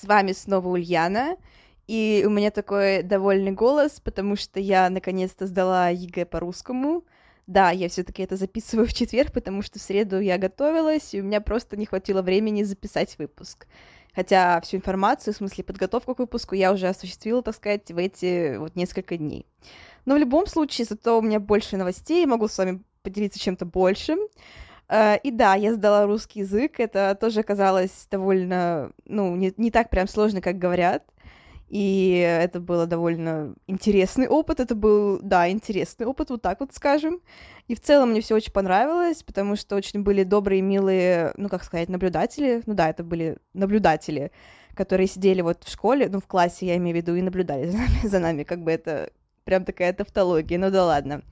С вами снова Ульяна, и у меня такой довольный голос, потому что я наконец-то сдала ЕГЭ по русскому. Да, я все-таки это записываю в четверг, потому что в среду я готовилась, и у меня просто не хватило времени записать выпуск. Хотя всю информацию, в смысле подготовку к выпуску, я уже осуществила, так сказать, в эти вот несколько дней. Но в любом случае, зато у меня больше новостей, могу с вами поделиться чем-то большим. Uh, и да, я сдала русский язык, это тоже оказалось довольно, ну, не, не так прям сложно, как говорят. И это было довольно интересный опыт, это был, да, интересный опыт, вот так вот скажем. И в целом мне все очень понравилось, потому что очень были добрые, милые, ну, как сказать, наблюдатели. Ну да, это были наблюдатели, которые сидели вот в школе, ну, в классе, я имею в виду, и наблюдали за нами, за нами как бы это прям такая тавтология, ну да ладно.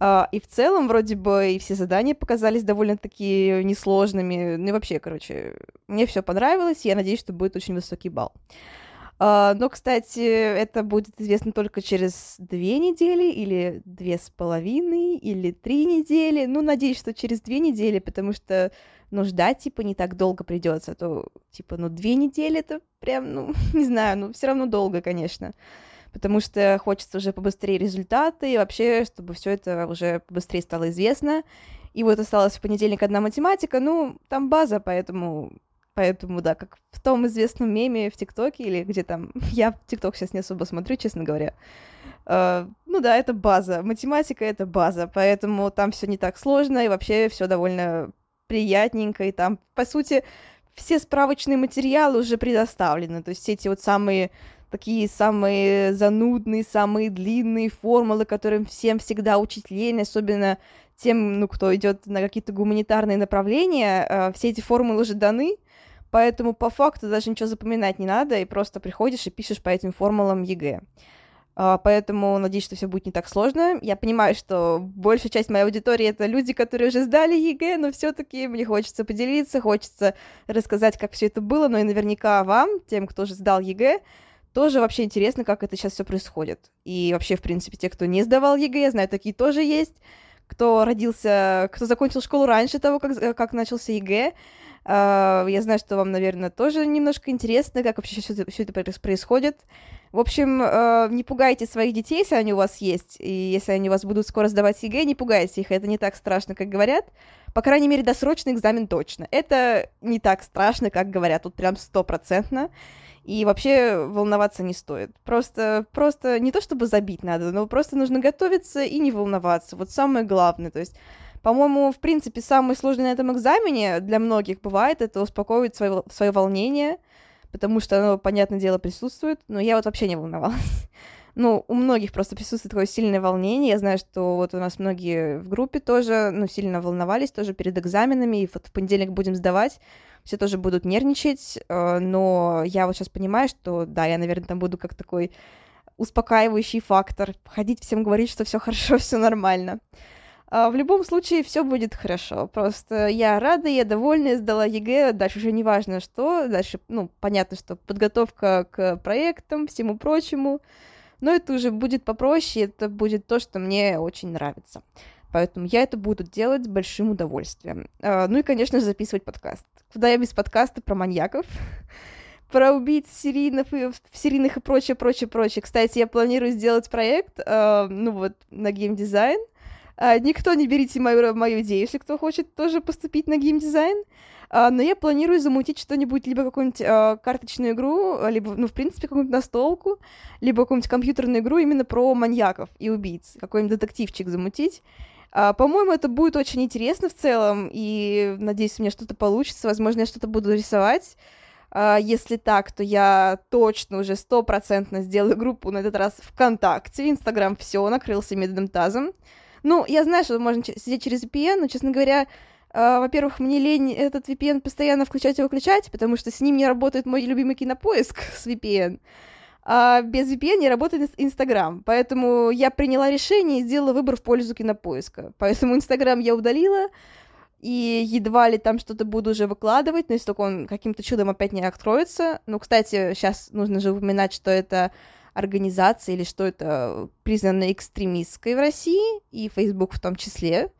Uh, и в целом, вроде бы, и все задания показались довольно-таки несложными. Ну и вообще, короче, мне все понравилось, и я надеюсь, что будет очень высокий балл. Uh, но, кстати, это будет известно только через две недели, или две с половиной, или три недели. Ну, надеюсь, что через две недели, потому что, ну, ждать, типа, не так долго придется. А то, типа, ну, две недели это прям, ну, не знаю, ну, все равно долго, конечно потому что хочется уже побыстрее результаты, и вообще, чтобы все это уже побыстрее стало известно. И вот осталась в понедельник одна математика, ну, там база, поэтому, поэтому, да, как в том известном меме в ТикТоке, или где там, я ТикТок сейчас не особо смотрю, честно говоря, Uh, ну да, это база. Математика это база, поэтому там все не так сложно, и вообще все довольно приятненько, и там, по сути, все справочные материалы уже предоставлены. То есть эти вот самые такие самые занудные, самые длинные формулы, которым всем всегда учить лень, особенно тем, ну, кто идет на какие-то гуманитарные направления, э, все эти формулы уже даны, поэтому по факту даже ничего запоминать не надо, и просто приходишь и пишешь по этим формулам ЕГЭ. А, поэтому надеюсь, что все будет не так сложно. Я понимаю, что большая часть моей аудитории это люди, которые уже сдали ЕГЭ, но все-таки мне хочется поделиться, хочется рассказать, как все это было, но и наверняка вам, тем, кто уже сдал ЕГЭ, тоже вообще интересно, как это сейчас все происходит. И вообще, в принципе, те, кто не сдавал ЕГЭ, я знаю, такие тоже есть. Кто родился, кто закончил школу раньше того, как, э, как начался ЕГЭ, Э, я знаю, что вам, наверное, тоже немножко интересно, как вообще все это, все это происходит. В общем, э, не пугайте своих детей, если они у вас есть, и если они у вас будут скоро сдавать ЕГЭ, не пугайте их, это не так страшно, как говорят. По крайней мере, досрочный экзамен точно. Это не так страшно, как говорят, тут прям стопроцентно. И вообще волноваться не стоит. Просто, просто не то чтобы забить надо, но просто нужно готовиться и не волноваться. Вот самое главное. То есть, по-моему, в принципе, самое сложное на этом экзамене для многих бывает это успокоить свое, свое волнение, потому что оно, понятное дело, присутствует, но я вот вообще не волновалась. Ну, у многих просто присутствует такое сильное волнение. Я знаю, что вот у нас многие в группе тоже, ну, сильно волновались тоже перед экзаменами, и вот в понедельник будем сдавать все тоже будут нервничать, э, но я вот сейчас понимаю, что да, я, наверное, там буду как такой успокаивающий фактор, ходить всем говорить, что все хорошо, все нормально. А, в любом случае, все будет хорошо. Просто я рада, я довольна, сдала ЕГЭ. Дальше уже не важно, что. Дальше, ну, понятно, что подготовка к проектам, всему прочему. Но это уже будет попроще, это будет то, что мне очень нравится. Поэтому я это буду делать с большим удовольствием. А, ну и, конечно же, записывать подкаст. Куда я без подкаста про маньяков? про убийц серийных и, серийных и прочее, прочее, прочее. Кстати, я планирую сделать проект, э, ну вот, на геймдизайн. Э, никто не берите мою, мою идею, если кто хочет тоже поступить на геймдизайн. Но я планирую замутить что-нибудь, либо какую-нибудь uh, карточную игру, либо, ну, в принципе, какую-нибудь настолку, либо какую-нибудь компьютерную игру именно про маньяков и убийц, какой-нибудь детективчик замутить. А, по-моему, это будет очень интересно в целом, и надеюсь, у меня что-то получится. Возможно, я что-то буду рисовать. А, если так, то я точно уже стопроцентно сделаю группу на этот раз ВКонтакте. Инстаграм все накрылся медным тазом. Ну, я знаю, что можно сидеть через VPN, но, честно говоря, во-первых, мне лень этот VPN постоянно включать и выключать, потому что с ним не работает мой любимый кинопоиск с VPN. А без VPN не работает Инстаграм. Поэтому я приняла решение и сделала выбор в пользу кинопоиска. Поэтому Инстаграм я удалила, и едва ли там что-то буду уже выкладывать, но если только он каким-то чудом опять не откроется. Ну, кстати, сейчас нужно же упоминать, что это организация или что это признано экстремистской в России, и Facebook в том числе.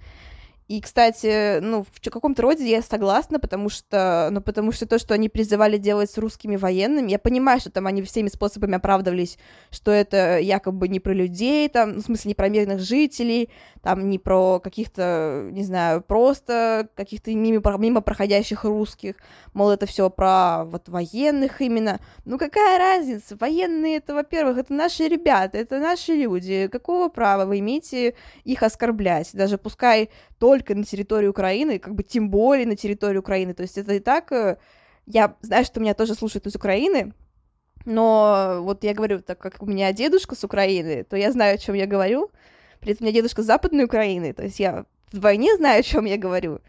И, кстати, ну, в каком-то роде я согласна, потому что, ну, потому что то, что они призывали делать с русскими военными, я понимаю, что там они всеми способами оправдывались, что это якобы не про людей, там, ну, в смысле, не про мирных жителей, там, не про каких-то, не знаю, просто каких-то мимо, мимо проходящих русских, мол, это все про вот военных именно. Ну, какая разница? Военные, это, во-первых, это наши ребята, это наши люди. Какого права вы имеете их оскорблять? Даже пускай только на территории Украины, как бы тем более на территории Украины. То есть это и так... Э, я знаю, что меня тоже слушают из Украины, но вот я говорю, так как у меня дедушка с Украины, то я знаю, о чем я говорю. При этом у меня дедушка с Западной Украины, то есть я вдвойне знаю, о чем я говорю.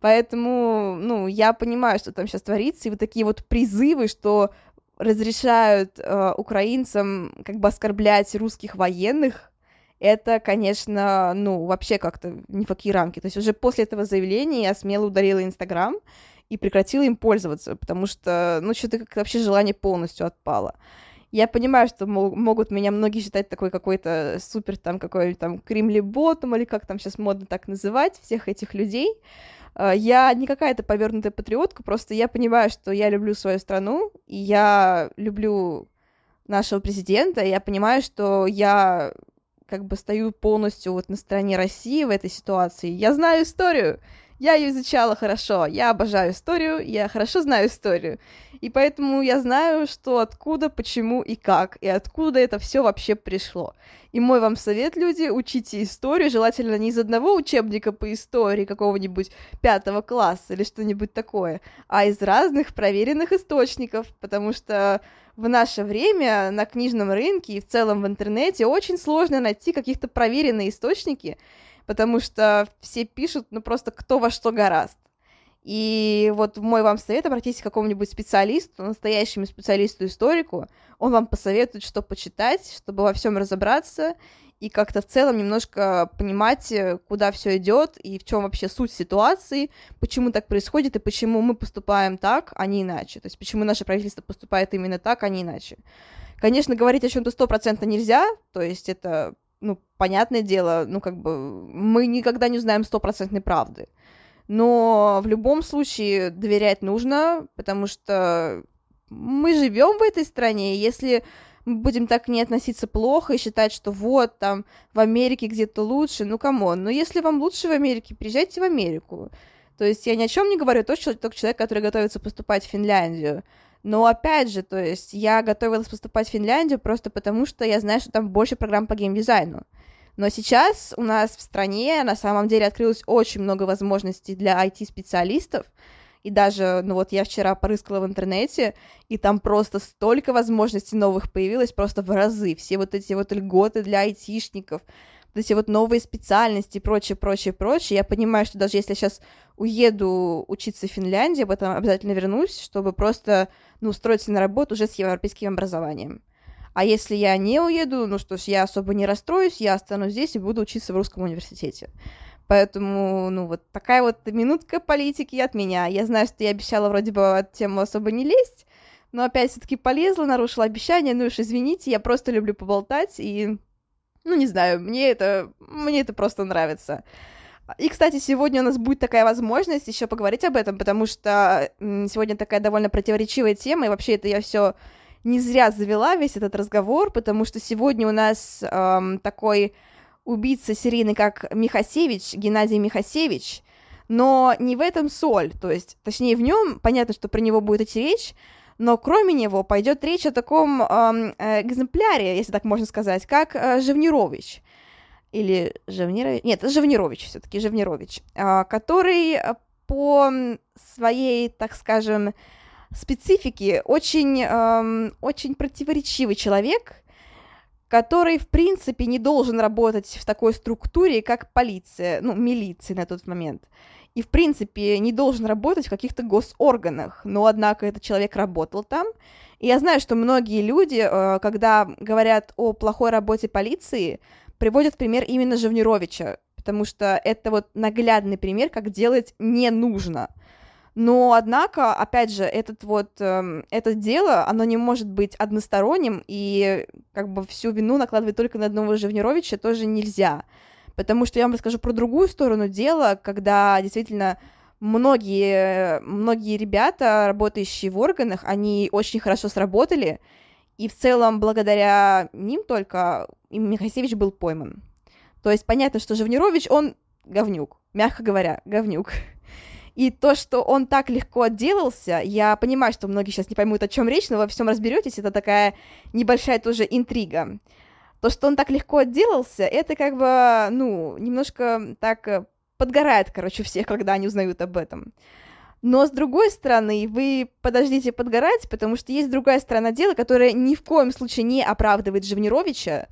Поэтому, ну, я понимаю, что там сейчас творится, и вот такие вот призывы, что разрешают э, украинцам как бы оскорблять русских военных, это, конечно, ну, вообще как-то не в какие рамки. То есть уже после этого заявления я смело ударила Инстаграм и прекратила им пользоваться, потому что, ну, что-то как вообще желание полностью отпало. Я понимаю, что могут меня многие считать такой какой-то супер там какой-то там кремлеботом или как там сейчас модно так называть всех этих людей. А, я не какая-то повернутая патриотка, просто я понимаю, что я люблю свою страну, и я люблю нашего президента, и я понимаю, что я как бы стою полностью вот на стороне России в этой ситуации. Я знаю историю, я ее изучала хорошо, я обожаю историю, я хорошо знаю историю. И поэтому я знаю, что откуда, почему и как, и откуда это все вообще пришло. И мой вам совет, люди, учите историю, желательно не из одного учебника по истории какого-нибудь пятого класса или что-нибудь такое, а из разных проверенных источников, потому что в наше время на книжном рынке и в целом в интернете очень сложно найти каких-то проверенные источники, потому что все пишут, ну, просто кто во что гораст. И вот мой вам совет, обратитесь к какому-нибудь специалисту, настоящему специалисту-историку, он вам посоветует, что почитать, чтобы во всем разобраться и как-то в целом немножко понимать, э, куда все идет и в чем вообще суть ситуации, почему так происходит и почему мы поступаем так, а не иначе. То есть почему наше правительство поступает именно так, а не иначе. Конечно, говорить о чем-то стопроцентно нельзя, то есть это, ну, понятное дело, ну, как бы мы никогда не узнаем стопроцентной правды. Но в любом случае доверять нужно, потому что мы живем в этой стране, и если мы будем так к ней относиться плохо и считать, что вот там в Америке где-то лучше, ну come on, но если вам лучше в Америке, приезжайте в Америку. То есть я ни о чем не говорю, то, что только человек, который готовится поступать в Финляндию. Но опять же, то есть я готовилась поступать в Финляндию просто потому, что я знаю, что там больше программ по геймдизайну. Но сейчас у нас в стране на самом деле открылось очень много возможностей для IT-специалистов, и даже, ну вот я вчера порыскала в интернете, и там просто столько возможностей новых появилось, просто в разы. Все вот эти вот льготы для айтишников, вот эти вот новые специальности и прочее, прочее, прочее. Я понимаю, что даже если я сейчас уеду учиться в Финляндию, потом обязательно вернусь, чтобы просто, ну, устроиться на работу уже с европейским образованием. А если я не уеду, ну что ж, я особо не расстроюсь, я останусь здесь и буду учиться в русском университете. Поэтому, ну, вот такая вот минутка политики от меня. Я знаю, что я обещала вроде бы эту тему особо не лезть, но опять все-таки полезла, нарушила обещание. Ну уж извините, я просто люблю поболтать и, ну, не знаю, мне это, мне это просто нравится. И, кстати, сегодня у нас будет такая возможность еще поговорить об этом, потому что сегодня такая довольно противоречивая тема, и вообще это я все не зря завела весь этот разговор, потому что сегодня у нас эм, такой убийца серийный, как Михасевич, Геннадий Михасевич, но не в этом соль, то есть, точнее, в нем, понятно, что про него будет идти речь, но кроме него пойдет речь о таком э, экземпляре, если так можно сказать, как э, Живнирович. Или Живнирович? Нет, это Живнирович все-таки, Живнирович, э, который по своей, так скажем, специфике очень, очень противоречивый человек, который, в принципе, не должен работать в такой структуре, как полиция, ну, милиция на тот момент. и, в принципе, не должен работать в каких-то госорганах, но, однако, этот человек работал там, и я знаю, что многие люди, э, когда говорят о плохой работе полиции, приводят пример именно Живнировича, потому что это вот наглядный пример, как делать не нужно. Но, однако, опять же, этот вот, э, это дело, оно не может быть односторонним, и как бы всю вину накладывать только на одного Живнировича тоже нельзя. Потому что я вам расскажу про другую сторону дела, когда действительно многие, многие ребята, работающие в органах, они очень хорошо сработали, и в целом благодаря ним только Михасевич был пойман. То есть понятно, что Живнирович, он говнюк, мягко говоря, говнюк. И то, что он так легко отделался, я понимаю, что многие сейчас не поймут, о чем речь, но во всем разберетесь, это такая небольшая тоже интрига. То, что он так легко отделался, это как бы, ну, немножко так подгорает, короче, всех, когда они узнают об этом. Но с другой стороны, вы подождите подгорать, потому что есть другая сторона дела, которая ни в коем случае не оправдывает Живнировича,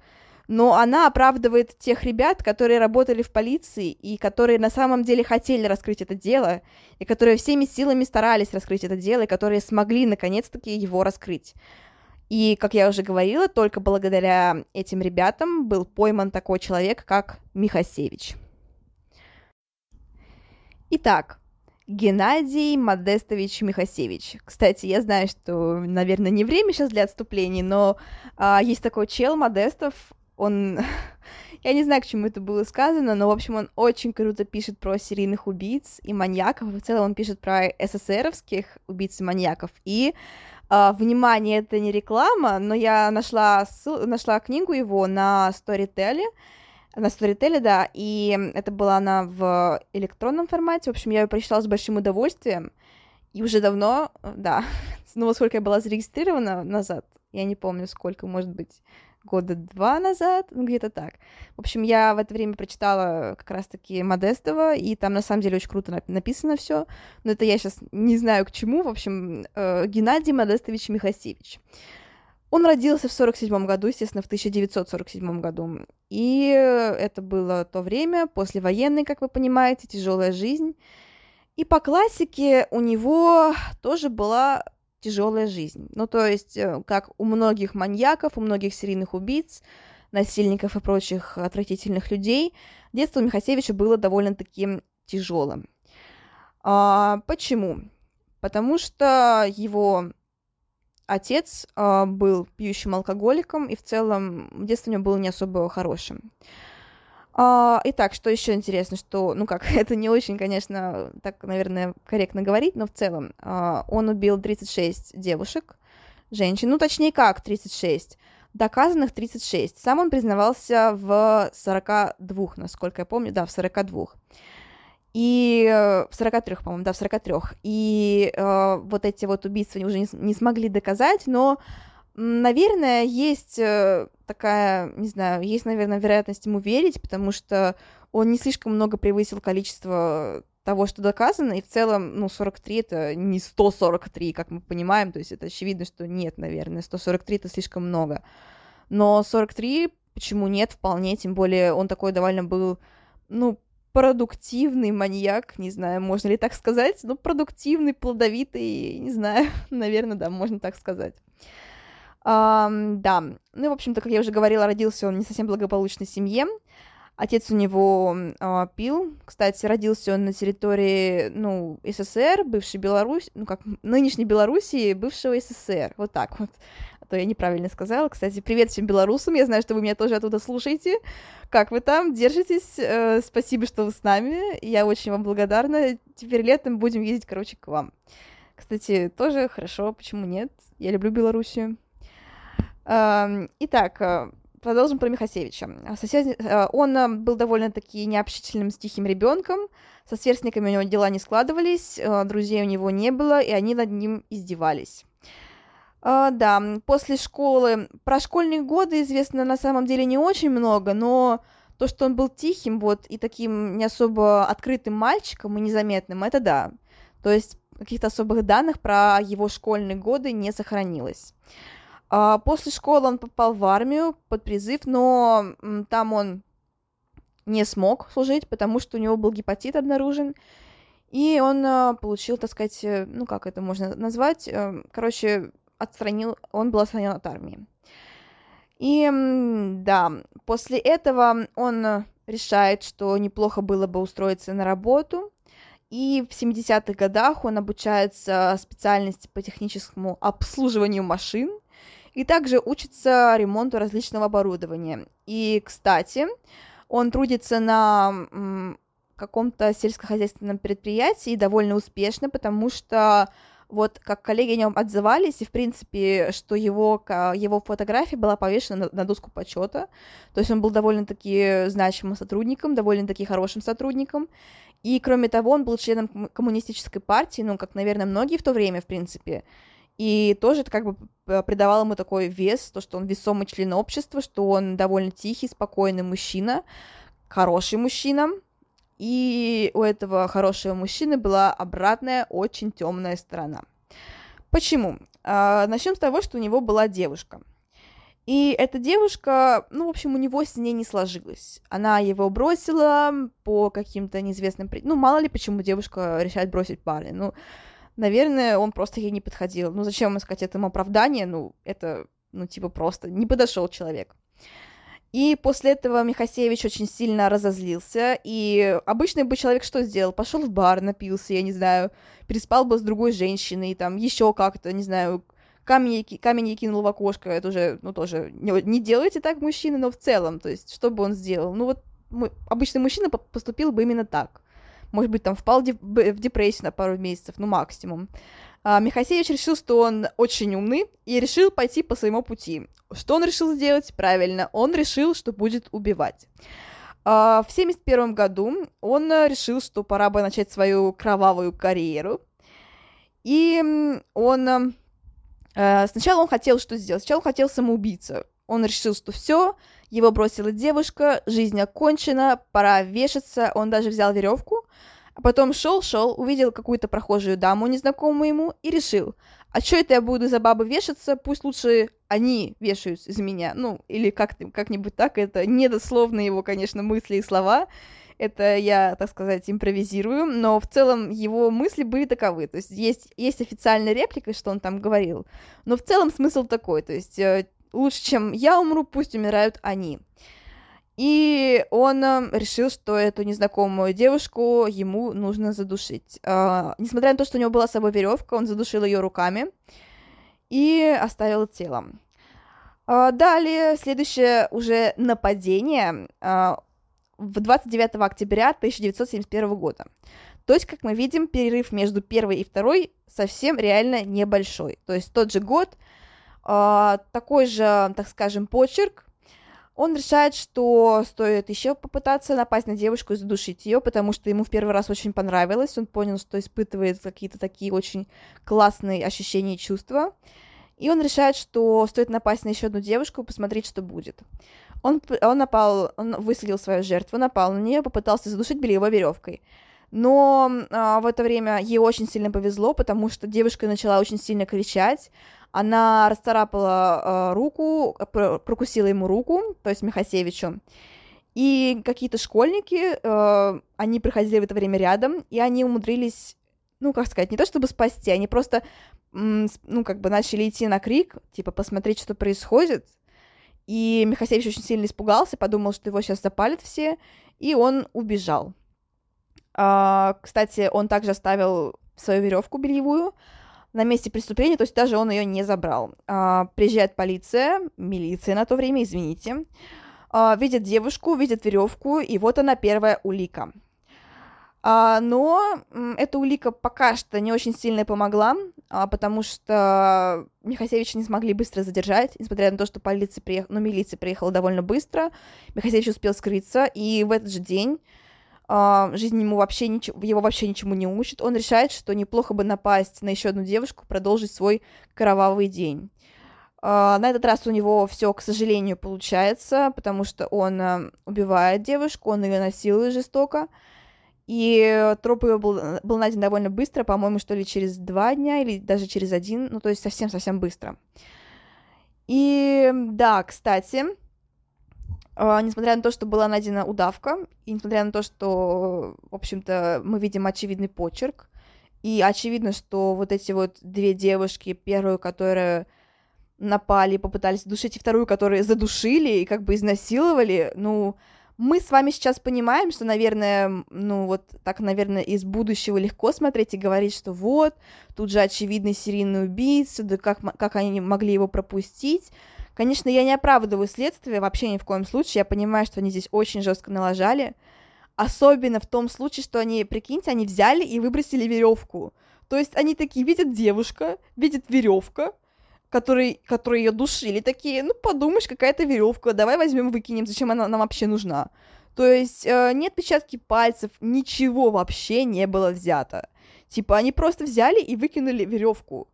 но она оправдывает тех ребят, которые работали в полиции и которые на самом деле хотели раскрыть это дело, и которые всеми силами старались раскрыть это дело, и которые смогли наконец-таки его раскрыть. И, как я уже говорила, только благодаря этим ребятам был пойман такой человек, как Михасевич. Итак, Геннадий Модестович Михасевич. Кстати, я знаю, что, наверное, не время сейчас для отступлений, но а, есть такой чел Модестов, он... я не знаю, к чему это было сказано, но, в общем, он очень круто пишет про серийных убийц и маньяков. В целом он пишет про СССРовских убийц и маньяков. И, а, внимание, это не реклама, но я нашла, нашла книгу его на Storytel, на Storytel, да, и это была она в электронном формате, в общем, я ее прочитала с большим удовольствием, и уже давно, да, ну, сколько я была зарегистрирована назад, я не помню, сколько, может быть, года два назад, ну, где-то так. В общем, я в это время прочитала как раз-таки Модестова, и там на самом деле очень круто написано все, но это я сейчас не знаю к чему. В общем, э, Геннадий Модестович Михасевич. Он родился в 47 году, естественно, в 1947 году. И это было то время, послевоенный, как вы понимаете, тяжелая жизнь. И по классике у него тоже была тяжелая жизнь. Ну, то есть, э, как у многих маньяков, у многих серийных убийц, насильников и прочих отвратительных людей, детство Михасевича было довольно-таки тяжелым. А, почему? Потому что его отец э, был пьющим алкоголиком, и в целом детство у него было не особо хорошим. Uh, итак, что еще интересно, что, ну как, это не очень, конечно, так, наверное, корректно говорить, но в целом uh, он убил 36 девушек, женщин, ну точнее как 36, доказанных 36. Сам он признавался в 42, насколько я помню, да, в 42 и э, в 43, по-моему, да, в 43. И э, вот эти вот убийства уже не, не смогли доказать, но, наверное, есть э, такая, не знаю, есть, наверное, вероятность ему верить, потому что он не слишком много превысил количество того, что доказано, и в целом, ну, 43 это не 143, как мы понимаем, то есть это очевидно, что нет, наверное, 143 это слишком много. Но 43, почему нет, вполне, тем более он такой довольно был, ну, продуктивный маньяк, не знаю, можно ли так сказать, ну, продуктивный, плодовитый, не знаю, наверное, да, можно так сказать. Um, да, ну, в общем-то, как я уже говорила, родился он не совсем благополучной семье. Отец у него uh, пил. Кстати, родился он на территории, ну, СССР, бывшей Беларусь, ну, как нынешней Белоруссии, бывшего СССР. Вот так вот то я неправильно сказала. Кстати, привет всем белорусам, я знаю, что вы меня тоже оттуда слушаете. Как вы там? Держитесь? Э, спасибо, что вы с нами. Я очень вам благодарна. Теперь летом будем ездить, короче, к вам. Кстати, тоже хорошо, почему нет? Я люблю Белоруссию. Э, итак, э, продолжим про Михасевича. Сосед... Э, он э, был довольно-таки необщительным, стихим ребенком. Со сверстниками у него дела не складывались, друзей у него не было, и они над ним издевались. Uh, да, после школы. Про школьные годы известно на самом деле не очень много, но то, что он был тихим вот и таким не особо открытым мальчиком и незаметным, это да. То есть каких-то особых данных про его школьные годы не сохранилось. Uh, после школы он попал в армию под призыв, но там он не смог служить, потому что у него был гепатит обнаружен, И он э, получил, так сказать, э, ну как это можно назвать, э, короче, отстранил, он был отстранен от армии. И да, после этого он решает, что неплохо было бы устроиться на работу, и в 70-х годах он обучается специальности по техническому обслуживанию машин, и также учится ремонту различного оборудования. И, кстати, он трудится на каком-то сельскохозяйственном предприятии довольно успешно, потому что вот как коллеги о нем отзывались, и в принципе, что его, его фотография была повешена на, на доску почета, то есть он был довольно-таки значимым сотрудником, довольно-таки хорошим сотрудником, и кроме того, он был членом коммунистической партии, ну, как, наверное, многие в то время, в принципе, и тоже это как бы придавало ему такой вес, то, что он весомый член общества, что он довольно тихий, спокойный мужчина, хороший мужчина, и у этого хорошего мужчины была обратная, очень темная сторона. Почему? А, начнем с того, что у него была девушка. И эта девушка, ну, в общем, у него с ней не сложилось. Она его бросила по каким-то неизвестным... Ну, мало ли, почему девушка решает бросить парня. Ну, наверное, он просто ей не подходил. Ну, зачем искать этому оправдание? Ну, это, ну, типа, просто не подошел человек. И после этого Михасевич очень сильно разозлился, и обычный бы человек что сделал? Пошел в бар, напился, я не знаю, переспал бы с другой женщиной, там, еще как-то, не знаю, камень, камень ей кинул в окошко, это уже, ну, тоже, не, не делайте так, мужчины, но в целом, то есть, что бы он сделал? Ну, вот, мы, обычный мужчина поступил бы именно так. Может быть, там, впал в депрессию на пару месяцев, ну, максимум. А, Михасевич решил, что он очень умный, и решил пойти по своему пути. Что он решил сделать? Правильно, он решил, что будет убивать. А, в 1971 году он решил, что пора бы начать свою кровавую карьеру. И он... А, сначала он хотел что сделать? Сначала он хотел самоубийца. Он решил, что все, его бросила девушка, жизнь окончена, пора вешаться. Он даже взял веревку, а потом шел-шел, увидел какую-то прохожую даму, незнакомую ему, и решил, а что это я буду за бабы вешаться, пусть лучше они вешаются из меня. Ну, или как- как-нибудь так, это недословно его, конечно, мысли и слова, это я, так сказать, импровизирую, но в целом его мысли были таковы. То есть есть, есть официальная реплика, что он там говорил, но в целом смысл такой, то есть э, лучше, чем я умру, пусть умирают они. И он э, решил, что эту незнакомую девушку ему нужно задушить. Э, несмотря на то, что у него была с собой веревка, он задушил ее руками и оставил тело. Э, далее, следующее уже нападение э, в 29 октября 1971 года. То есть, как мы видим, перерыв между первой и второй совсем реально небольшой. То есть тот же год, такой же, так скажем, почерк, он решает, что стоит еще попытаться напасть на девушку и задушить ее, потому что ему в первый раз очень понравилось, он понял, что испытывает какие-то такие очень классные ощущения и чувства. И он решает, что стоит напасть на еще одну девушку посмотреть, что будет. Он, он напал, он выследил свою жертву, напал на нее, попытался задушить бельевой веревкой. Но а, в это время ей очень сильно повезло, потому что девушка начала очень сильно кричать, она расцарапала э, руку, прокусила ему руку, то есть Михасевичу. И какие-то школьники, э, они проходили в это время рядом, и они умудрились, ну, как сказать, не то чтобы спасти, они просто, ну, как бы начали идти на крик, типа, посмотреть, что происходит. И Михасевич очень сильно испугался, подумал, что его сейчас запалят все, и он убежал. А, кстати, он также оставил свою веревку бельевую, на месте преступления, то есть даже он ее не забрал. А, приезжает полиция, милиция на то время, извините, а, видят девушку, видят веревку, и вот она первая улика. А, но эта улика пока что не очень сильно помогла, а, потому что Михасевича не смогли быстро задержать, несмотря на то, что полиция приехала, ну, милиция приехала довольно быстро, Михасевич успел скрыться, и в этот же день жизнь ему вообще ничего, его вообще ничему не учит. Он решает, что неплохо бы напасть на еще одну девушку, продолжить свой кровавый день. Uh, на этот раз у него все, к сожалению, получается, потому что он uh, убивает девушку, он ее насилует жестоко. И труп ее был, был найден довольно быстро, по-моему, что ли, через два дня или даже через один, ну, то есть совсем-совсем быстро. И да, кстати, несмотря на то, что была найдена удавка, и несмотря на то, что, в общем-то, мы видим очевидный почерк, и очевидно, что вот эти вот две девушки, первую, которая напали, попытались душить, и вторую, которую задушили и как бы изнасиловали, ну, мы с вами сейчас понимаем, что, наверное, ну вот так, наверное, из будущего легко смотреть и говорить, что вот, тут же очевидный серийный убийца, да как, как они могли его пропустить. Конечно, я не оправдываю следствие, вообще ни в коем случае, я понимаю, что они здесь очень жестко налажали, особенно в том случае, что они, прикиньте, они взяли и выбросили веревку. То есть они такие видят девушка, видят веревка, который, которые ее душили, такие, ну, подумаешь, какая-то веревка, давай возьмем, выкинем, зачем она нам вообще нужна? То есть э, нет отпечатки пальцев, ничего вообще не было взято. Типа, они просто взяли и выкинули веревку.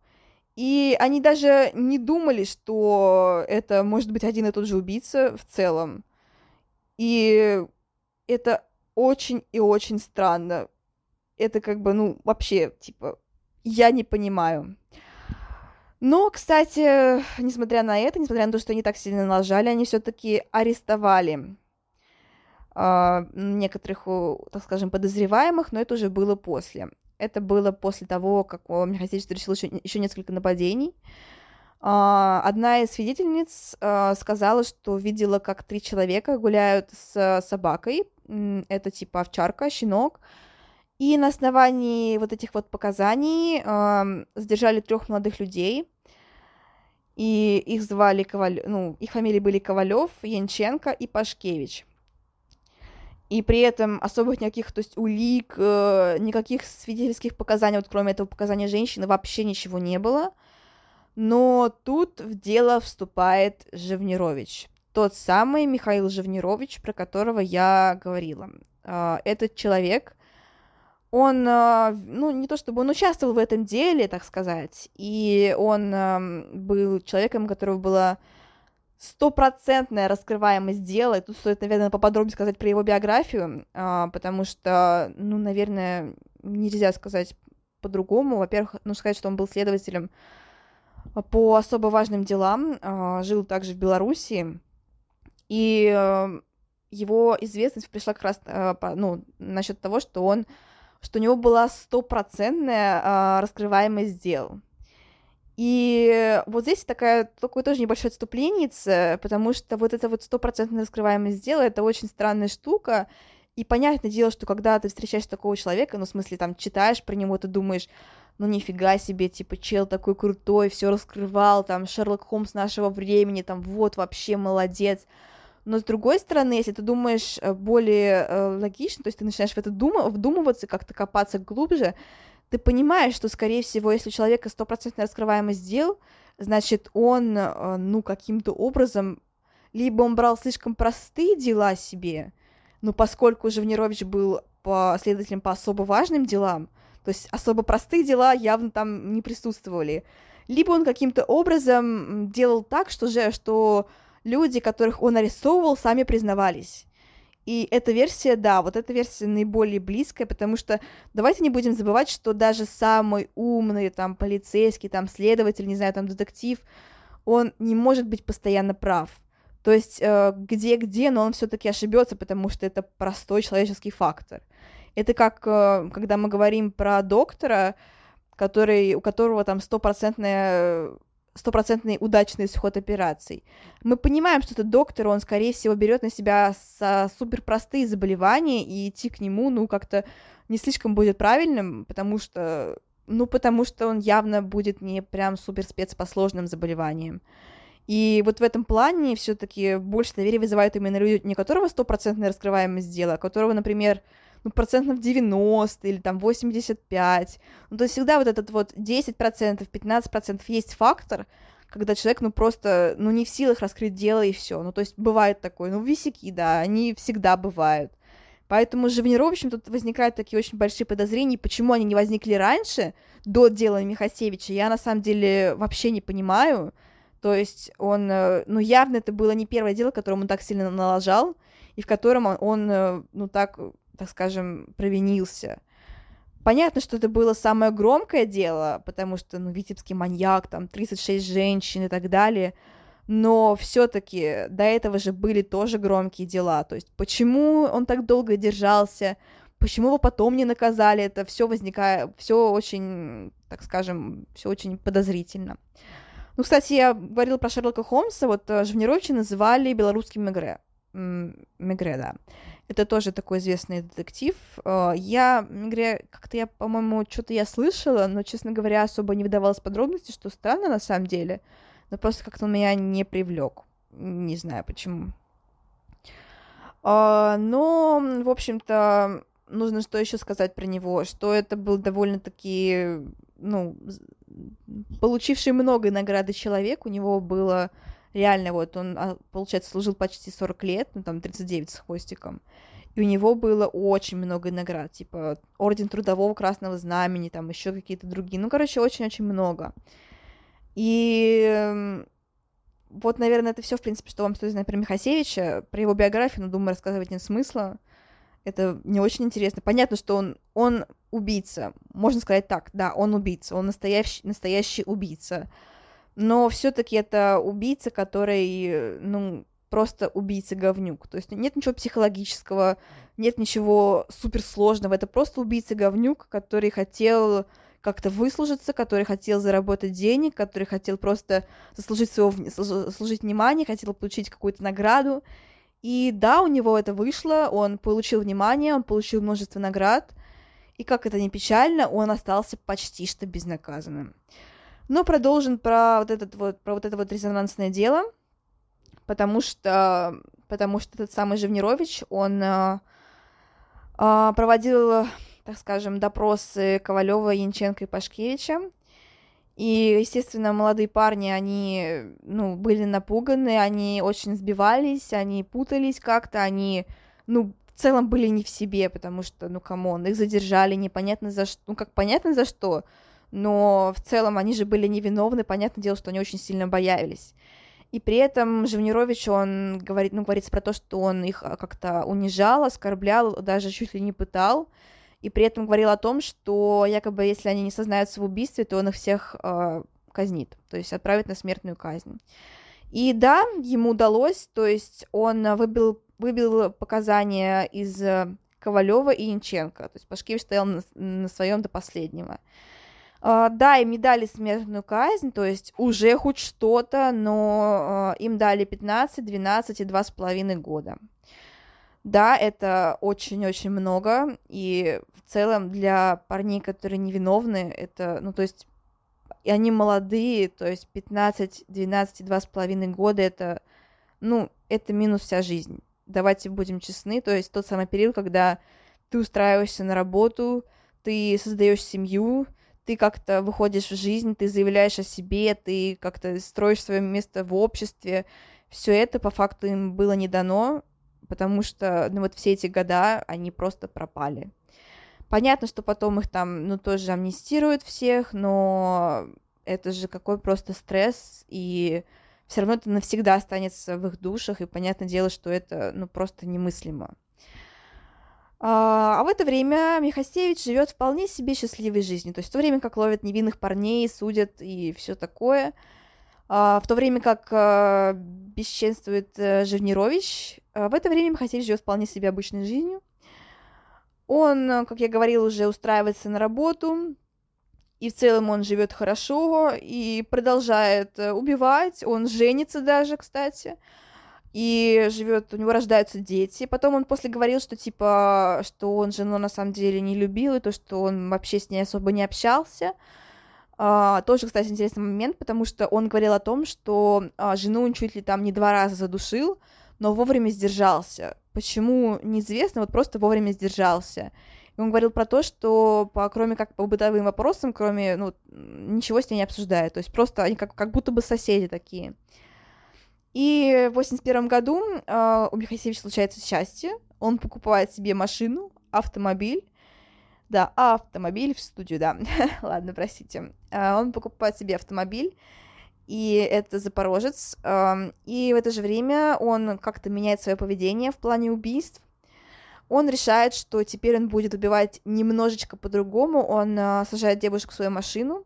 И они даже не думали, что это может быть один и тот же убийца в целом. И это очень и очень странно. Это как бы, ну, вообще, типа, я не понимаю. Но, кстати, несмотря на это, несмотря на то, что они так сильно налажали, они все-таки арестовали э, некоторых, так скажем, подозреваемых, но это уже было после. Это было после того, как Михаил совершил еще, еще несколько нападений. Э, одна из свидетельниц э, сказала, что видела, как три человека гуляют с собакой. Это типа овчарка, щенок. И на основании вот этих вот показаний задержали трех молодых людей. И их звали Коваль... ну, их фамилии были Ковалев, Янченко и Пашкевич. И при этом особых никаких, то есть улик, э, никаких свидетельских показаний, вот кроме этого показания женщины, вообще ничего не было. Но тут в дело вступает Живнирович. Тот самый Михаил Живнирович, про которого я говорила. Э, этот человек он, а, ну, не то чтобы он участвовал в этом деле, так сказать, и он был человеком, у которого была стопроцентная раскрываемость дела, и тут стоит, наверное, поподробнее сказать про его биографию, а, потому что, ну, наверное, нельзя сказать по-другому. Во-первых, нужно сказать, что он был следователем по особо важным делам, а, жил также в Беларуси, и его известность пришла как раз ну, насчет того, что он что у него была стопроцентная а, раскрываемость дел. И вот здесь такая, такое тоже небольшое отступление, потому что вот эта вот стопроцентная раскрываемость дела, это очень странная штука, и понятное дело, что когда ты встречаешь такого человека, ну, в смысле, там, читаешь про него, ты думаешь, ну, нифига себе, типа, чел такой крутой, все раскрывал, там, Шерлок Холмс нашего времени, там, вот, вообще молодец, но с другой стороны, если ты думаешь э, более э, логично, то есть ты начинаешь в это дума- вдумываться, как-то копаться глубже, ты понимаешь, что, скорее всего, если у человека стопроцентная раскрываемость дел, значит, он, э, ну, каким-то образом, либо он брал слишком простые дела себе, ну, поскольку Живнирович был последователем по особо важным делам, то есть особо простые дела явно там не присутствовали, либо он каким-то образом делал так, что же, что люди, которых он арестовывал, сами признавались. И эта версия, да, вот эта версия наиболее близкая, потому что давайте не будем забывать, что даже самый умный там полицейский, там следователь, не знаю, там детектив, он не может быть постоянно прав. То есть э, где-где, но он все-таки ошибется, потому что это простой человеческий фактор. Это как, э, когда мы говорим про доктора, который, у которого там стопроцентная стопроцентный удачный исход операций. Мы понимаем, что этот доктор, он, скорее всего, берет на себя супер простые заболевания, и идти к нему, ну, как-то не слишком будет правильным, потому что, ну, потому что он явно будет не прям супер спец по сложным заболеваниям. И вот в этом плане все-таки больше доверия вызывают именно люди, не которого стопроцентная раскрываемость дела, а которого, например, ну, процентов 90 или там 85. Ну, то есть всегда вот этот вот 10%, 15% есть фактор, когда человек, ну, просто, ну, не в силах раскрыть дело и все. Ну, то есть бывает такое, ну, висяки, да, они всегда бывают. Поэтому же в Живнировичем тут возникают такие очень большие подозрения, почему они не возникли раньше, до дела Михасевича, я на самом деле вообще не понимаю. То есть он, э, ну, явно это было не первое дело, которому он так сильно налажал, и в котором он, он э, ну, так так скажем, провинился. Понятно, что это было самое громкое дело, потому что, ну, Витебский маньяк, там, 36 женщин и так далее. но все-таки до этого же были тоже громкие дела. То есть почему он так долго держался, почему его потом не наказали, это все возникает, все очень, так скажем, все очень подозрительно. Ну, кстати, я говорила про Шерлока Холмса, вот э, Жвнировича называли белорусским Мегре. Мегре, да. Это тоже такой известный детектив. Э, я, Мегре, как-то я, по-моему, что-то я слышала, но, честно говоря, особо не выдавалась подробности, что странно на самом деле. Но просто как-то он меня не привлек. Не знаю почему. А, но, в общем-то, нужно что еще сказать про него, что это был довольно-таки, ну, получивший много награды человек, у него было реально вот он, а, получается, служил почти 40 лет, ну там 39 с хвостиком, и у него было очень много наград, типа Орден Трудового Красного Знамени, там еще какие-то другие, ну, короче, очень-очень много. И вот, наверное, это все, в принципе, что вам стоит знать про Михасевича, про его биографию, но, думаю, рассказывать нет смысла это не очень интересно. Понятно, что он, он убийца. Можно сказать так, да, он убийца, он настоящий, настоящий убийца. Но все-таки это убийца, который, ну, просто убийца-говнюк. То есть нет ничего психологического, нет ничего суперсложного. Это просто убийца-говнюк, который хотел как-то выслужиться, который хотел заработать денег, который хотел просто заслужить, своего, заслужить внимание, хотел получить какую-то награду. И да, у него это вышло, он получил внимание, он получил множество наград, и как это ни печально, он остался почти что безнаказанным. Но продолжим про вот, этот вот, про вот это вот резонансное дело, потому что, потому что этот самый Живнирович, он э, э, проводил, так скажем, допросы Ковалева, Янченко и Пашкевича, и, естественно, молодые парни, они, ну, были напуганы, они очень сбивались, они путались как-то, они, ну, в целом были не в себе, потому что, ну, come on, их задержали непонятно за что, ну, как понятно за что, но в целом они же были невиновны, понятное дело, что они очень сильно боялись. И при этом Живнирович, он говорит, ну, говорится про то, что он их как-то унижал, оскорблял, даже чуть ли не пытал, и при этом говорил о том, что якобы если они не сознаются в убийстве, то он их всех э, казнит, то есть отправит на смертную казнь. И да, ему удалось, то есть он выбил, выбил показания из Ковалева и Янченко, то есть Пашкевич стоял на, на своем до последнего. Uh, да, им не смертную казнь, то есть уже хоть что-то, но uh, им дали 15, 12 и 2,5 года. Да, это очень-очень много, и в целом для парней, которые невиновны, это, ну, то есть, и они молодые, то есть 15, 12, 2,5 года, это, ну, это минус вся жизнь. Давайте будем честны, то есть тот самый период, когда ты устраиваешься на работу, ты создаешь семью, ты как-то выходишь в жизнь, ты заявляешь о себе, ты как-то строишь свое место в обществе. Все это по факту им было не дано, потому что, ну, вот все эти года они просто пропали. Понятно, что потом их там, ну, тоже амнистируют всех, но это же какой просто стресс, и все равно это навсегда останется в их душах, и понятное дело, что это, ну, просто немыслимо. А, а в это время Михасевич живет вполне себе счастливой жизнью. То есть в то время как ловят невинных парней, судят и все такое, а, в то время как а, бесчинствует э, Живнирович, в это время Михасевич живет вполне себе обычной жизнью. Он, как я говорила, уже устраивается на работу, и в целом он живет хорошо и продолжает э, убивать. Он женится даже, кстати, и живет, у него рождаются дети. Потом он после говорил, что типа, что он жену на самом деле не любил, и то, что он вообще с ней особо не общался. Uh, тоже, кстати, интересный момент, потому что он говорил о том, что uh, жену он чуть ли там не два раза задушил, но вовремя сдержался. Почему, неизвестно, вот просто вовремя сдержался. И он говорил про то, что по, кроме как по бытовым вопросам, кроме, ну, ничего с ней не обсуждает. То есть просто они как, как будто бы соседи такие. И в 81 году uh, у Михасевича случается счастье. Он покупает себе машину, автомобиль, да, автомобиль в студию, да. Ладно, простите. А, он покупает себе автомобиль, и это запорожец. И в это же время он как-то меняет свое поведение в плане убийств. Он решает, что теперь он будет убивать немножечко по-другому. Он а, сажает девушек в свою машину,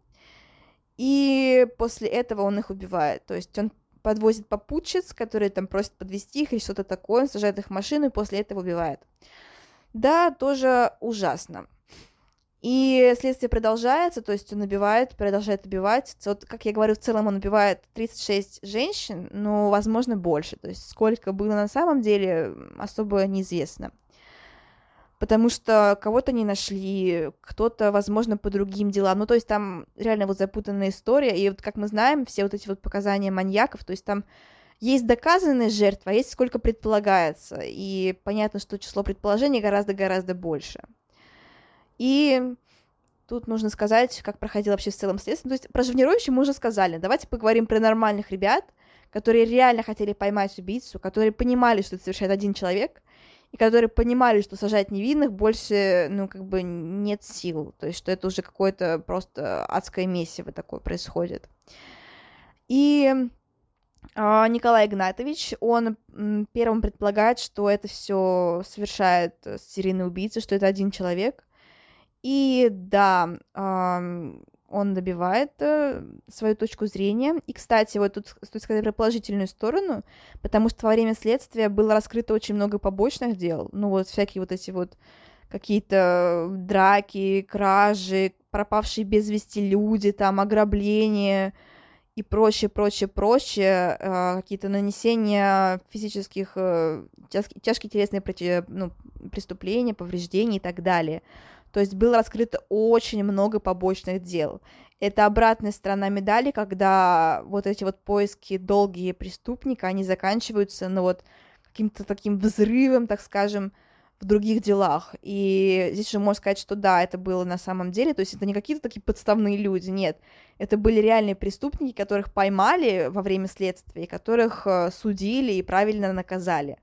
и после этого он их убивает. То есть он подвозит попутчиц, которые там просят подвести их или что-то такое, он сажает их в машину и после этого убивает. Да, тоже ужасно. И следствие продолжается, то есть он убивает, продолжает убивать. Вот, как я говорю, в целом он убивает 36 женщин, но, возможно, больше. То есть сколько было на самом деле, особо неизвестно. Потому что кого-то не нашли, кто-то, возможно, по другим делам. Ну, то есть там реально вот запутанная история. И вот, как мы знаем, все вот эти вот показания маньяков, то есть там есть доказанные жертвы, а есть сколько предполагается. И понятно, что число предположений гораздо-гораздо больше. И тут нужно сказать, как проходило вообще в целом следствие. То есть про Живнировича мы уже сказали. Давайте поговорим про нормальных ребят, которые реально хотели поймать убийцу, которые понимали, что это совершает один человек, и которые понимали, что сажать невинных больше, ну, как бы нет сил. То есть, что это уже какое-то просто адское месиво такое происходит. И а, Николай Игнатович, он первым предполагает, что это все совершает серийный убийца, что это один человек. И да, он добивает э, свою точку зрения. И, кстати, вот тут стоит сказать про положительную сторону, потому что во время следствия было раскрыто очень много побочных дел. Ну вот всякие вот эти вот какие-то драки, кражи, пропавшие без вести люди, там ограбления и прочее, прочее, прочее, э, какие-то нанесения физических, э, тяжкие телесные ну, преступления, повреждений и так далее. То есть было раскрыто очень много побочных дел. Это обратная сторона медали, когда вот эти вот поиски долгие преступника, они заканчиваются, ну вот, каким-то таким взрывом, так скажем, в других делах. И здесь же можно сказать, что да, это было на самом деле, то есть это не какие-то такие подставные люди, нет. Это были реальные преступники, которых поймали во время следствия, которых э, судили и правильно наказали.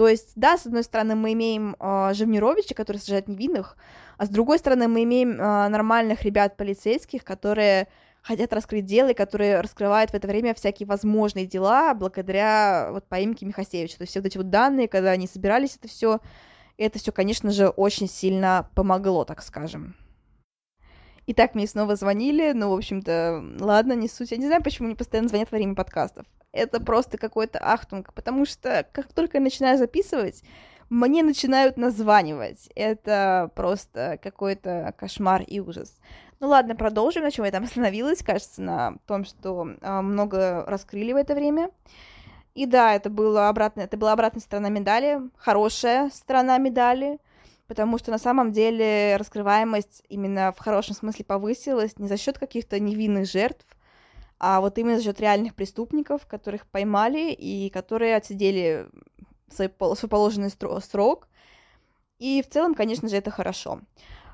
То есть, да, с одной стороны, мы имеем э, Живнировича, который сажает невинных, а с другой стороны, мы имеем э, нормальных ребят полицейских, которые хотят раскрыть дело и которые раскрывают в это время всякие возможные дела благодаря вот поимке Михасевича. То есть все вот эти вот данные, когда они собирались это все, это все, конечно же, очень сильно помогло, так скажем. Итак, мне снова звонили, ну, в общем-то, ладно, не суть. Я не знаю, почему мне постоянно звонят во время подкастов это просто какой-то ахтунг, потому что как только я начинаю записывать, мне начинают названивать. Это просто какой-то кошмар и ужас. Ну ладно, продолжим, на чем я там остановилась. Кажется, на том, что э, много раскрыли в это время. И да, это, было обратно, это была обратная сторона медали, хорошая сторона медали, потому что на самом деле раскрываемость именно в хорошем смысле повысилась не за счет каких-то невинных жертв, а вот именно за счет реальных преступников, которых поймали и которые отсидели свой, свой положенный срок. И в целом, конечно же, это хорошо.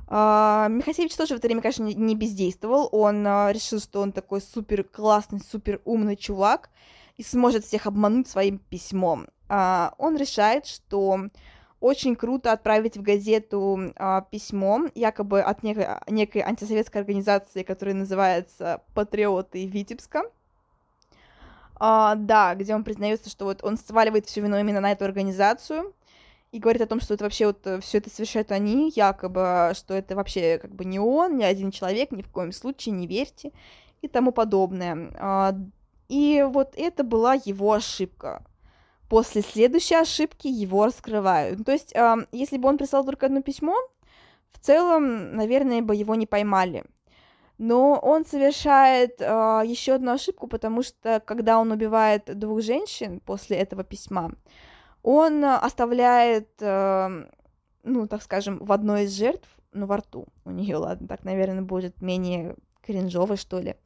Uh, Михасевич тоже в это время, конечно, не бездействовал. Он uh, решил, что он такой супер классный, супер умный чувак и сможет всех обмануть своим письмом. Uh, он решает, что очень круто отправить в газету а, письмо, якобы от некой, некой антисоветской организации, которая называется «Патриоты Витебска». А, да, где он признается, что вот он сваливает всю вину именно на эту организацию и говорит о том, что это вообще вот э, все это совершают они, якобы, что это вообще как бы не он, не один человек, ни в коем случае не верьте и тому подобное. А, и вот это была его ошибка после следующей ошибки его раскрывают. Ну, то есть, э, если бы он прислал только одно письмо, в целом, наверное, бы его не поймали. Но он совершает э, еще одну ошибку, потому что когда он убивает двух женщин после этого письма, он оставляет, э, ну, так скажем, в одной из жертв, ну, во рту у нее, ладно, так, наверное, будет менее кринжово, что ли, а,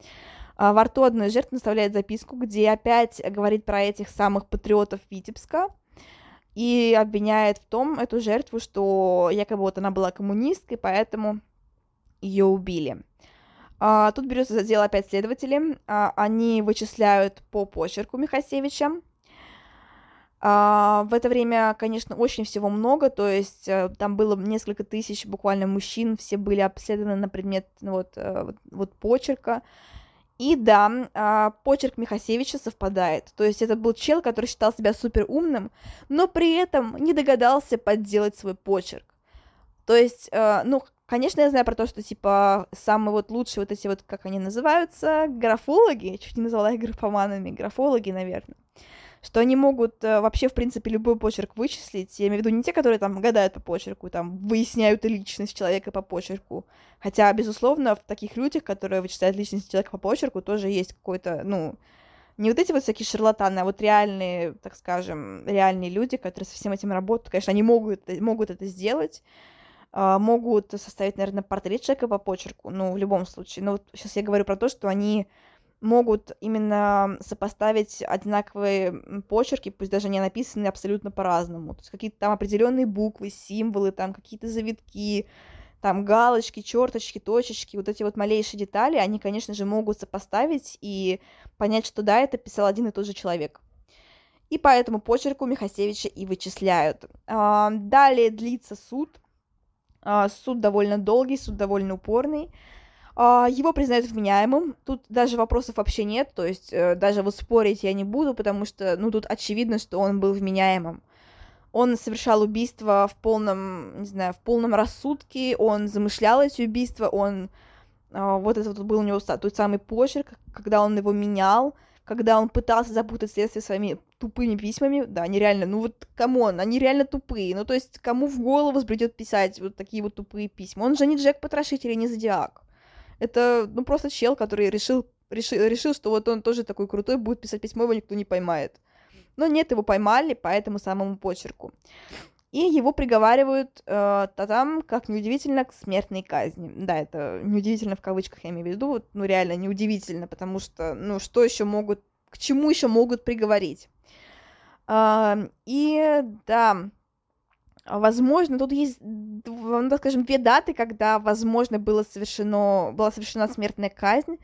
во рту одной из жертв наставляет записку, где опять говорит про этих самых патриотов Витебска и обвиняет в том эту жертву, что якобы вот она была коммунисткой, поэтому ее убили. А, тут берется за дело опять следователи. А, они вычисляют по почерку Михасевича. в это время, конечно, очень всего много, то есть э, там было несколько тысяч буквально мужчин, все были обследованы на предмет ну, вот, э, вот, вот почерка. И да, а, почерк Михасевича совпадает. То есть это был чел, который считал себя супер умным, но при этом не догадался подделать свой почерк. То есть, э, ну, конечно, я знаю про то, что, типа, самые вот лучшие вот эти вот, как они называются, графологи, чуть не назвала их графоманами, графологи, наверное, что они могут э, вообще, в принципе, любой почерк вычислить. Я имею в виду не те, которые там гадают по почерку, там выясняют личность человека по почерку. Хотя, безусловно, в таких людях, которые вычисляют личность человека по почерку, тоже есть какой-то, ну, не вот эти вот всякие шарлатаны, а вот реальные, так скажем, реальные люди, которые со всем этим работают. Конечно, они могут, могут это сделать, а, могут составить, наверное, портрет человека по почерку, ну, в любом случае. Но вот сейчас я говорю про то, что они могут именно сопоставить одинаковые почерки, пусть даже не написанные абсолютно по-разному. То есть какие-то там определенные буквы, символы, там какие-то завитки, там галочки, черточки, точечки, вот эти вот малейшие детали, они, конечно же, могут сопоставить и понять, что да, это писал один и тот же человек. И по этому почерку Михасевича и вычисляют. А, далее длится суд. А, суд довольно долгий, суд довольно упорный. А, его признают вменяемым. Тут даже вопросов вообще нет, то есть э, даже вот спорить я не буду, потому что, ну, тут очевидно, что он был вменяемым. Он совершал убийство в полном, не знаю, в полном рассудке, он замышлял эти убийства, он... А, вот это вот был у него тот самый почерк, когда он его менял, когда он пытался запутать следствие своими тупыми письмами, да, они реально, ну вот, come on, они реально тупые, ну то есть кому в голову взбредет писать вот такие вот тупые письма? Он же не Джек Потрошитель и не Зодиак. Это, ну, просто чел, который решил, решил, решил, что вот он тоже такой крутой, будет писать письмо, его никто не поймает. Но нет, его поймали по этому самому почерку. И его приговаривают э, там, как неудивительно, к смертной казни. Да, это неудивительно в кавычках я имею в виду, вот, ну реально неудивительно, потому что, ну что еще могут, к чему еще могут приговорить? Э, и да, возможно, тут есть, ну, скажем, две даты, когда, возможно, было совершено, была совершена смертная казнь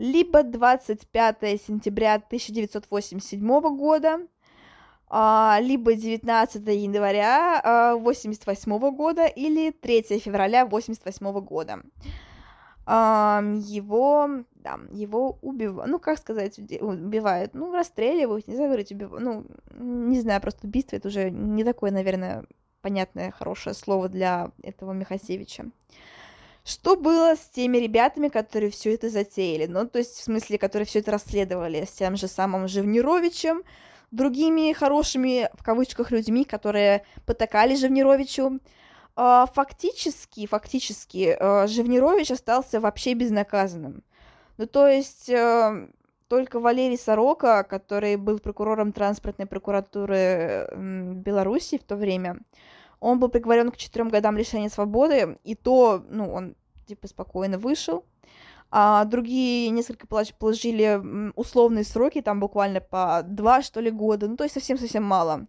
либо 25 сентября 1987 года, а, либо 19 января 1988 а, года или 3 февраля 1988 года. А, его, да, его убивают, ну, как сказать, убивают, ну, расстреливают, не знаю, говорить, убивают, ну, не знаю, просто убийство, это уже не такое, наверное, понятное, хорошее слово для этого Михасевича. Что было с теми ребятами, которые все это затеяли? Ну, то есть, в смысле, которые все это расследовали, с тем же самым Живнировичем, другими хорошими, в кавычках, людьми, которые потакали Живнировичу. А, фактически, фактически, а, Живнирович остался вообще безнаказанным. Ну, то есть, э, только Валерий Сорока, который был прокурором транспортной прокуратуры Беларуси в то время, он был приговорен к четырем годам лишения свободы, и то, ну, он типа спокойно вышел. А другие несколько положили условные сроки, там буквально по два, что ли, года, ну, то есть совсем-совсем мало.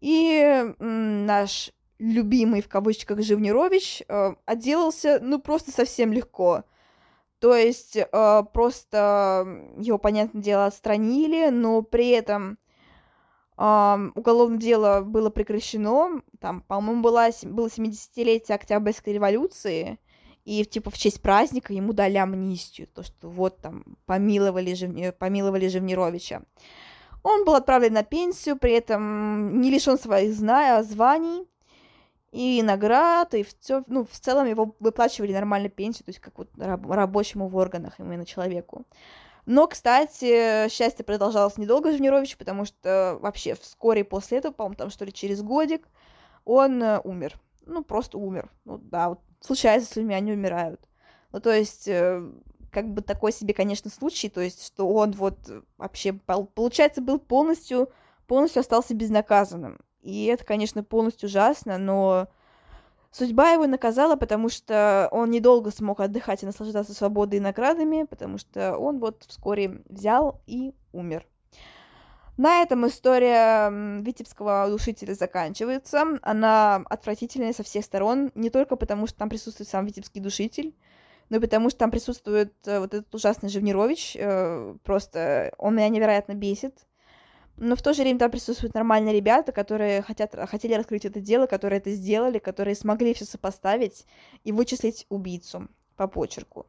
И наш любимый, в кавычках, Живнирович э, отделался, ну, просто совсем легко. То есть э, просто его, понятное дело, отстранили, но при этом уголовное дело было прекращено, там, по-моему, была, было 70-летие Октябрьской революции, и, типа, в честь праздника ему дали амнистию, то, что вот там помиловали, Жив... помиловали Живнировича. Он был отправлен на пенсию, при этом не лишен своих зна... званий и наград, и все, ну, в целом его выплачивали нормально пенсию, то есть как вот рабочему в органах именно человеку. Но, кстати, счастье продолжалось недолго Жунировичу, потому что вообще вскоре после этого, по-моему, там что ли через годик, он э, умер. Ну, просто умер. Ну, да, вот случается с людьми, они умирают. Ну, то есть, э, как бы такой себе, конечно, случай, то есть, что он вот вообще, получается, был полностью, полностью остался безнаказанным. И это, конечно, полностью ужасно, но Судьба его наказала, потому что он недолго смог отдыхать и наслаждаться свободой и наградами, потому что он вот вскоре взял и умер. На этом история Витебского душителя заканчивается. Она отвратительная со всех сторон, не только потому, что там присутствует сам Витебский душитель, но и потому, что там присутствует э, вот этот ужасный Живнирович. Э, просто он меня невероятно бесит но в то же время там присутствуют нормальные ребята, которые хотят, хотели раскрыть это дело, которые это сделали, которые смогли все сопоставить и вычислить убийцу по почерку.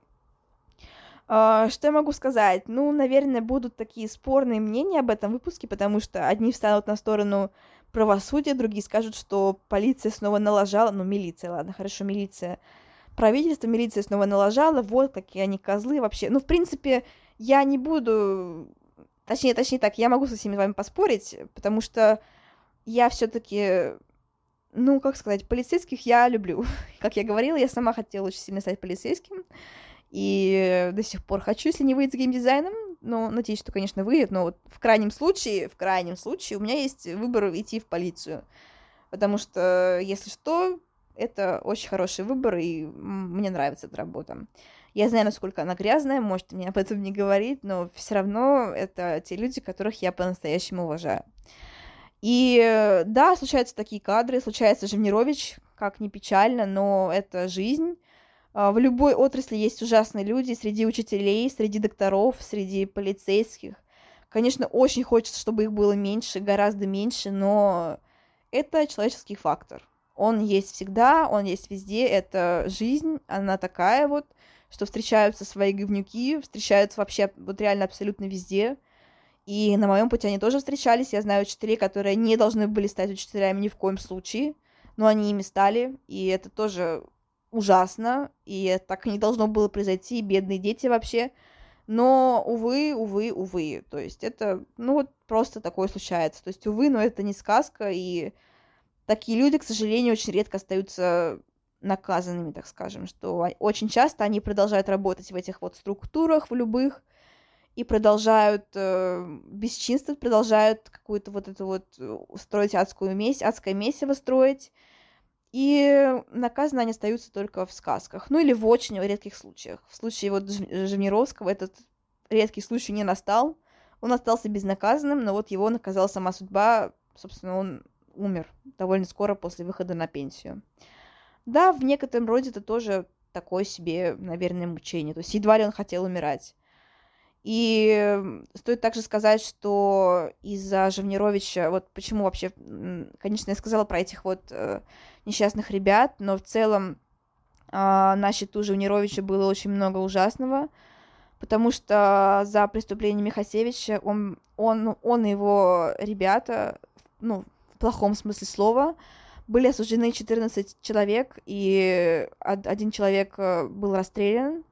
Uh, что я могу сказать? Ну, наверное, будут такие спорные мнения об этом выпуске, потому что одни встанут на сторону правосудия, другие скажут, что полиция снова налажала, ну, милиция, ладно, хорошо, милиция, правительство, милиция снова налажала, вот какие они козлы вообще. Ну, в принципе, я не буду, точнее, точнее так, я могу со всеми вами поспорить, потому что я все таки ну, как сказать, полицейских я люблю. Как я говорила, я сама хотела очень сильно стать полицейским. И до сих пор хочу, если не выйдет с геймдизайном. Но надеюсь, что, конечно, выйдет. Но вот в крайнем случае, в крайнем случае, у меня есть выбор идти в полицию. Потому что, если что, это очень хороший выбор, и мне нравится эта работа. Я знаю, насколько она грязная, можете мне об этом не говорить, но все равно это те люди, которых я по-настоящему уважаю. И да, случаются такие кадры, случается Живнирович, как ни печально, но это жизнь. А, в любой отрасли есть ужасные люди, среди учителей, среди докторов, среди полицейских. Конечно, очень хочется, чтобы их было меньше, гораздо меньше, но это человеческий фактор. Он есть всегда, он есть везде, это жизнь, она такая вот, что встречаются свои говнюки, встречаются вообще вот реально абсолютно везде. И на моем пути они тоже встречались. Я знаю учителей, которые не должны были стать учителями ни в коем случае, но они ими стали, и это тоже ужасно, и так не должно было произойти, бедные дети вообще. Но, увы, увы, увы. То есть это, ну вот просто такое случается. То есть, увы, но это не сказка, и такие люди, к сожалению, очень редко остаются наказанными, так скажем, что очень часто они продолжают работать в этих вот структурах, в любых, и продолжают э, бесчинствовать, продолжают какую-то вот эту вот э, строить адскую месть, адское месиво строить, и наказаны они остаются только в сказках, ну или в очень редких случаях. В случае вот Жемировского этот редкий случай не настал, он остался безнаказанным, но вот его наказала сама судьба, собственно, он умер довольно скоро после выхода на пенсию. Да, в некотором роде это тоже такое себе, наверное, мучение. То есть едва ли он хотел умирать. И стоит также сказать, что из-за Живнировича, вот почему вообще, конечно, я сказала про этих вот э, несчастных ребят, но в целом э, на счету Живнировича было очень много ужасного, потому что за преступление Михасевича он, он, он и его ребята, ну, в плохом смысле слова, были осуждены 14 человек, и один человек э, был расстрелян,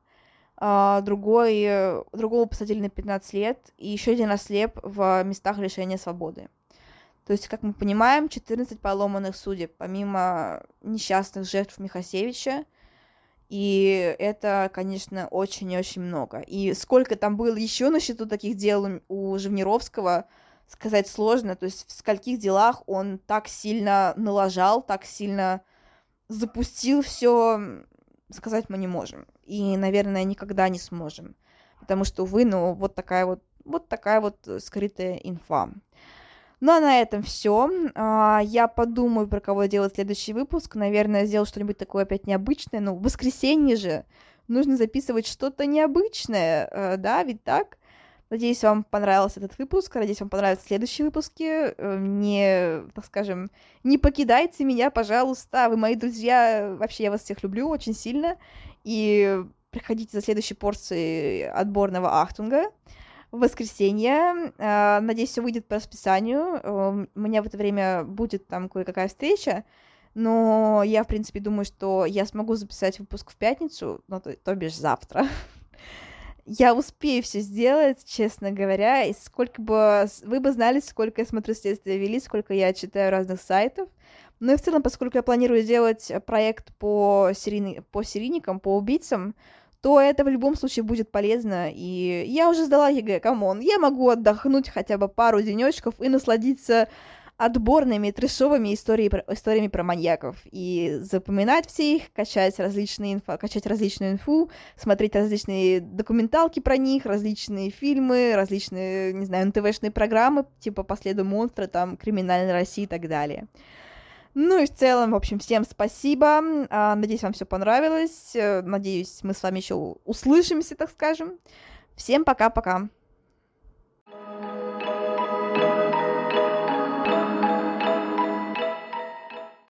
а, другой, э, другого посадили на 15 лет, и еще один ослеп в местах лишения свободы. То есть, как мы понимаем, 14 поломанных судеб, помимо несчастных жертв Михасевича, и это, конечно, очень и очень много. И сколько там было еще на счету таких дел у Живнировского, сказать сложно. То есть в скольких делах он так сильно налажал, так сильно запустил все, сказать мы не можем. И, наверное, никогда не сможем. Потому что, увы, ну, вот такая вот, вот такая вот скрытая инфа. Ну, а на этом все. А, я подумаю, про кого делать следующий выпуск. Наверное, сделал что-нибудь такое опять необычное. Ну, в воскресенье же нужно записывать что-то необычное, э, да, ведь так? Надеюсь, вам понравился этот выпуск. Надеюсь, вам понравятся следующие выпуски. Э, не, так скажем, не покидайте меня, пожалуйста. Вы мои друзья. Вообще, я вас всех люблю очень сильно. И приходите за следующей порцией отборного Ахтунга в воскресенье. Э, надеюсь, все выйдет по расписанию. Э, у меня в это время будет там кое-какая встреча. Но я, в принципе, думаю, что я смогу записать выпуск в пятницу, ну, то, то бишь завтра. я успею все сделать, честно говоря, и сколько бы... Вы бы знали, сколько я смотрю следствие вели, сколько я читаю разных сайтов. Ну и в целом, поскольку я планирую сделать проект по, серийный, по серийникам, по убийцам, то это в любом случае будет полезно. И я уже сдала ЕГЭ, come on. Я могу отдохнуть хотя бы пару денечков и насладиться отборными трешовыми истории, историями про маньяков и запоминать все их, качать различные инфо, качать различную инфу, смотреть различные документалки про них, различные фильмы, различные, не знаю, НТВшные программы, типа «По следу монстра», там «Криминальная Россия» и так далее. Ну и в целом, в общем, всем спасибо. А, надеюсь, вам все понравилось. Надеюсь, мы с вами еще услышимся, так скажем. Всем пока-пока.